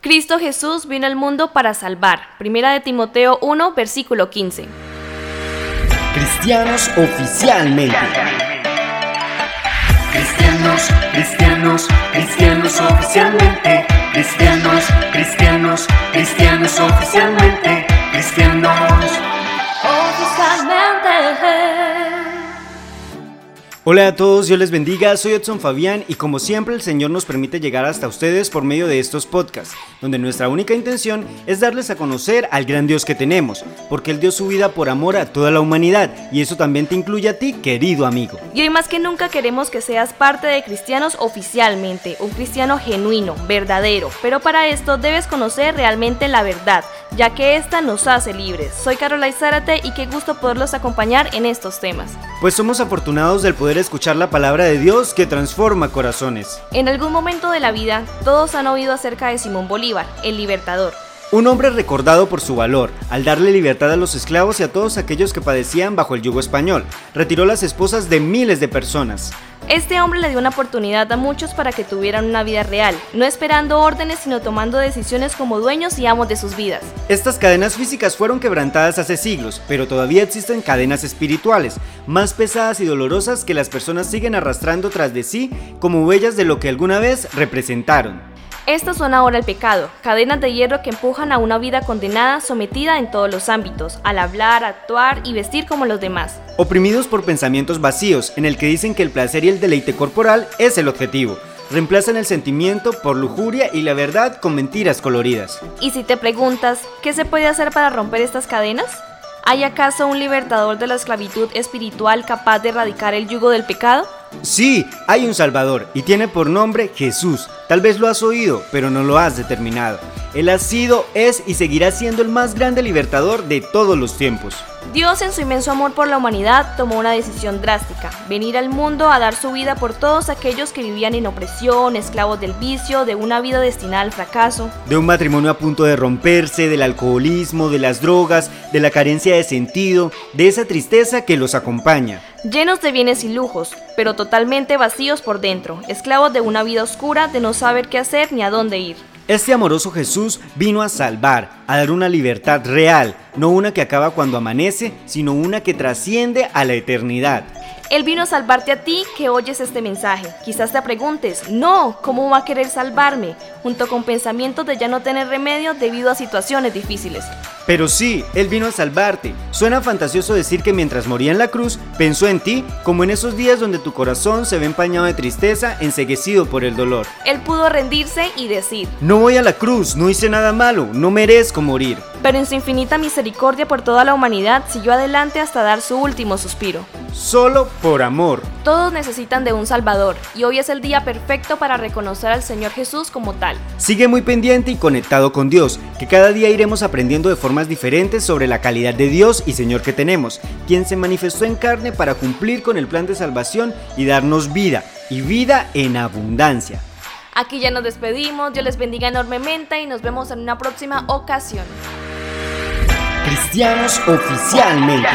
Cristo Jesús vino al mundo para salvar. Primera de Timoteo 1, versículo 15. Cristianos oficialmente. Cristianos, cristianos, cristianos oficialmente. Cristianos, cristianos, cristianos oficialmente. Cristianos Hola a todos, Dios les bendiga, soy Edson Fabián y como siempre el Señor nos permite llegar hasta ustedes por medio de estos podcasts, donde nuestra única intención es darles a conocer al gran Dios que tenemos, porque Él dio su vida por amor a toda la humanidad y eso también te incluye a ti, querido amigo. Y hoy más que nunca queremos que seas parte de cristianos oficialmente, un cristiano genuino, verdadero, pero para esto debes conocer realmente la verdad, ya que esta nos hace libres. Soy Carola Zárate y qué gusto poderlos acompañar en estos temas. Pues somos afortunados del poder escuchar la palabra de Dios que transforma corazones. En algún momento de la vida, todos han oído acerca de Simón Bolívar, el libertador. Un hombre recordado por su valor, al darle libertad a los esclavos y a todos aquellos que padecían bajo el yugo español, retiró las esposas de miles de personas. Este hombre le dio una oportunidad a muchos para que tuvieran una vida real, no esperando órdenes sino tomando decisiones como dueños y amos de sus vidas. Estas cadenas físicas fueron quebrantadas hace siglos, pero todavía existen cadenas espirituales, más pesadas y dolorosas que las personas siguen arrastrando tras de sí como huellas de lo que alguna vez representaron. Estos son ahora el pecado, cadenas de hierro que empujan a una vida condenada, sometida en todos los ámbitos, al hablar, actuar y vestir como los demás. Oprimidos por pensamientos vacíos, en el que dicen que el placer y el deleite corporal es el objetivo. Reemplazan el sentimiento por lujuria y la verdad con mentiras coloridas. Y si te preguntas, ¿qué se puede hacer para romper estas cadenas? ¿Hay acaso un libertador de la esclavitud espiritual capaz de erradicar el yugo del pecado? Sí, hay un Salvador y tiene por nombre Jesús. Tal vez lo has oído, pero no lo has determinado. Él ha sido, es y seguirá siendo el más grande libertador de todos los tiempos. Dios en su inmenso amor por la humanidad tomó una decisión drástica, venir al mundo a dar su vida por todos aquellos que vivían en opresión, esclavos del vicio, de una vida destinada al fracaso. De un matrimonio a punto de romperse, del alcoholismo, de las drogas, de la carencia de sentido, de esa tristeza que los acompaña. Llenos de bienes y lujos, pero totalmente vacíos por dentro, esclavos de una vida oscura de no saber qué hacer ni a dónde ir. Este amoroso Jesús vino a salvar, a dar una libertad real, no una que acaba cuando amanece, sino una que trasciende a la eternidad. Él vino a salvarte a ti que oyes este mensaje. Quizás te preguntes, no, ¿cómo va a querer salvarme? Junto con pensamientos de ya no tener remedio debido a situaciones difíciles. Pero sí, Él vino a salvarte. Suena fantasioso decir que mientras moría en la cruz, pensó en ti, como en esos días donde tu corazón se ve empañado de tristeza, enseguecido por el dolor. Él pudo rendirse y decir, No voy a la cruz, no hice nada malo, no merezco morir. Pero en su infinita misericordia por toda la humanidad siguió adelante hasta dar su último suspiro. Solo por amor. Todos necesitan de un Salvador y hoy es el día perfecto para reconocer al Señor Jesús como tal. Sigue muy pendiente y conectado con Dios, que cada día iremos aprendiendo de formas diferentes sobre la calidad de Dios y Señor que tenemos, quien se manifestó en carne para cumplir con el plan de salvación y darnos vida, y vida en abundancia. Aquí ya nos despedimos, Dios les bendiga enormemente y nos vemos en una próxima ocasión. Cristianos oficialmente.